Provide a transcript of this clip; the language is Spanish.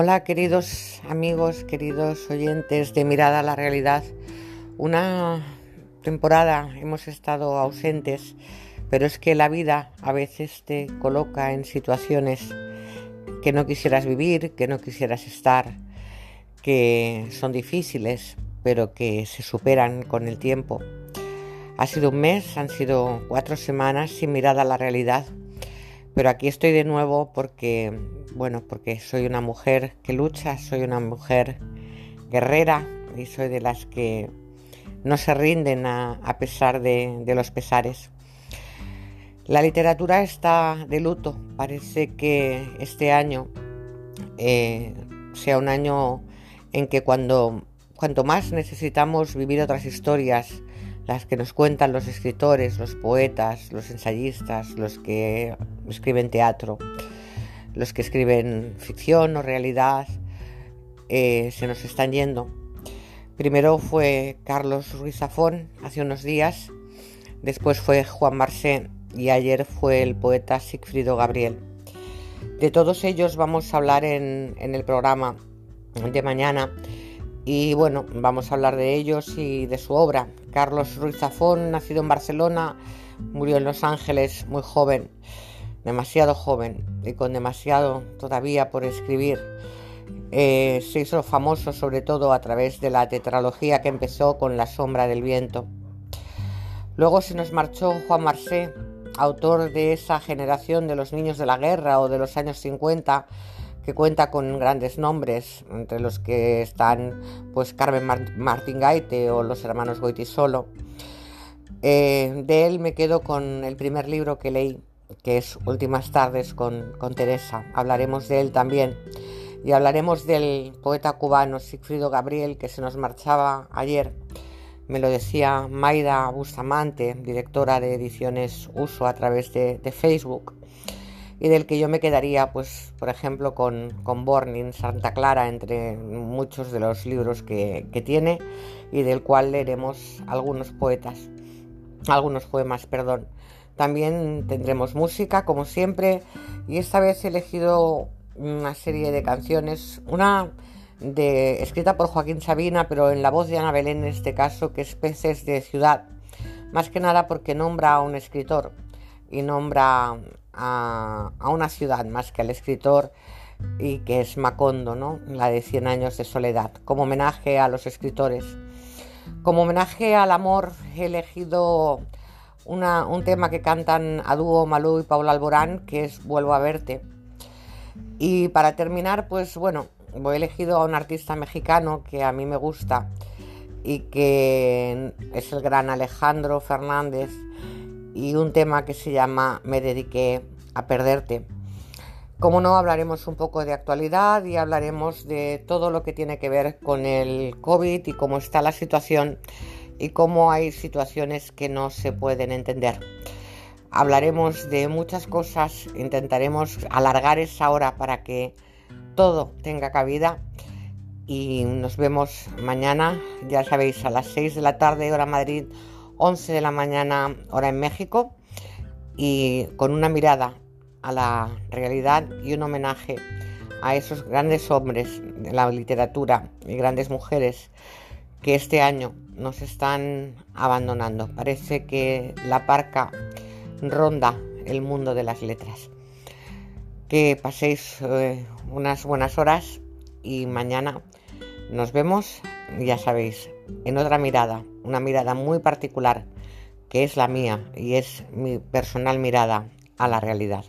Hola queridos amigos, queridos oyentes de Mirada a la Realidad. Una temporada hemos estado ausentes, pero es que la vida a veces te coloca en situaciones que no quisieras vivir, que no quisieras estar, que son difíciles, pero que se superan con el tiempo. Ha sido un mes, han sido cuatro semanas sin mirada a la realidad pero aquí estoy de nuevo porque, bueno, porque soy una mujer que lucha, soy una mujer guerrera y soy de las que no se rinden a, pesar de, los pesares. La literatura está de luto. Parece que este año eh, sea un año en que cuando cuanto más necesitamos vivir otras historias, las que nos cuentan los escritores, los poetas, los ensayistas, los que escriben teatro, los que escriben ficción o realidad, eh, se nos están yendo. Primero fue Carlos Ruiz Zafón hace unos días, después fue Juan Marsé y ayer fue el poeta Sigfrido Gabriel. De todos ellos vamos a hablar en el programa de mañana y bueno, vamos a hablar de ellos y de su obra. Carlos Ruiz Zafón, nacido en Barcelona, murió en Los Ángeles muy joven, demasiado joven y con demasiado todavía por escribir. Eh, se hizo famoso sobre todo a través de la tetralogía que empezó con La sombra del viento. Luego se nos marchó Juan Marsé, autor de esa generación de los niños de la guerra o de los años 50 que cuenta con grandes nombres, entre los que están pues Carmen Martín Gaite o los hermanos Goitisolo. Eh, de él me quedo con el primer libro que leí, que es Últimas tardes con, Teresa. Hablaremos de él también. Y hablaremos del poeta cubano Sigfrido Gabriel, que se nos marchaba ayer. Me lo decía Maida Bustamante, directora de ediciones Uso a través de Facebook y del que yo me quedaría, pues, por ejemplo, con, con Santa Clara, entre muchos de los libros que, tiene y del cual leeremos algunos poetas, algunos poemas, perdón. También tendremos música, como siempre, y esta vez he elegido una serie de canciones, una de, escrita por Joaquín Sabina, pero en la voz de Ana Belén en este caso, que es Peces de Ciudad, más que nada porque nombra a un escritor y nombra a, una ciudad más que al escritor y que es Macondo, ¿no? la de Cien años de soledad, como homenaje a los escritores. Como homenaje al amor he elegido un tema que cantan a dúo Malú y Paula Alborán, que es Vuelvo a verte. Y para terminar, pues bueno, he elegido a un artista mexicano que a mí me gusta y que es el gran Alejandro Fernández y un tema que se llama Me dediqué a perderte. Como no, hablaremos un poco de actualidad y hablaremos de todo lo que tiene que ver con el COVID y cómo está la situación y cómo hay situaciones que no se pueden entender. Hablaremos de muchas cosas, intentaremos alargar esa hora para que todo tenga cabida y nos vemos mañana, ya sabéis, a las 6 de la tarde, hora Madrid, 11 de la mañana hora en México y con una mirada a la realidad y un homenaje a esos grandes hombres de la literatura y grandes mujeres que este año nos están abandonando. Parece que la parca ronda el mundo de las letras. Que paséis eh, unas buenas horas y mañana nos vemos, ya sabéis, en otra mirada, una mirada muy particular que es la mía y es mi personal mirada a la realidad.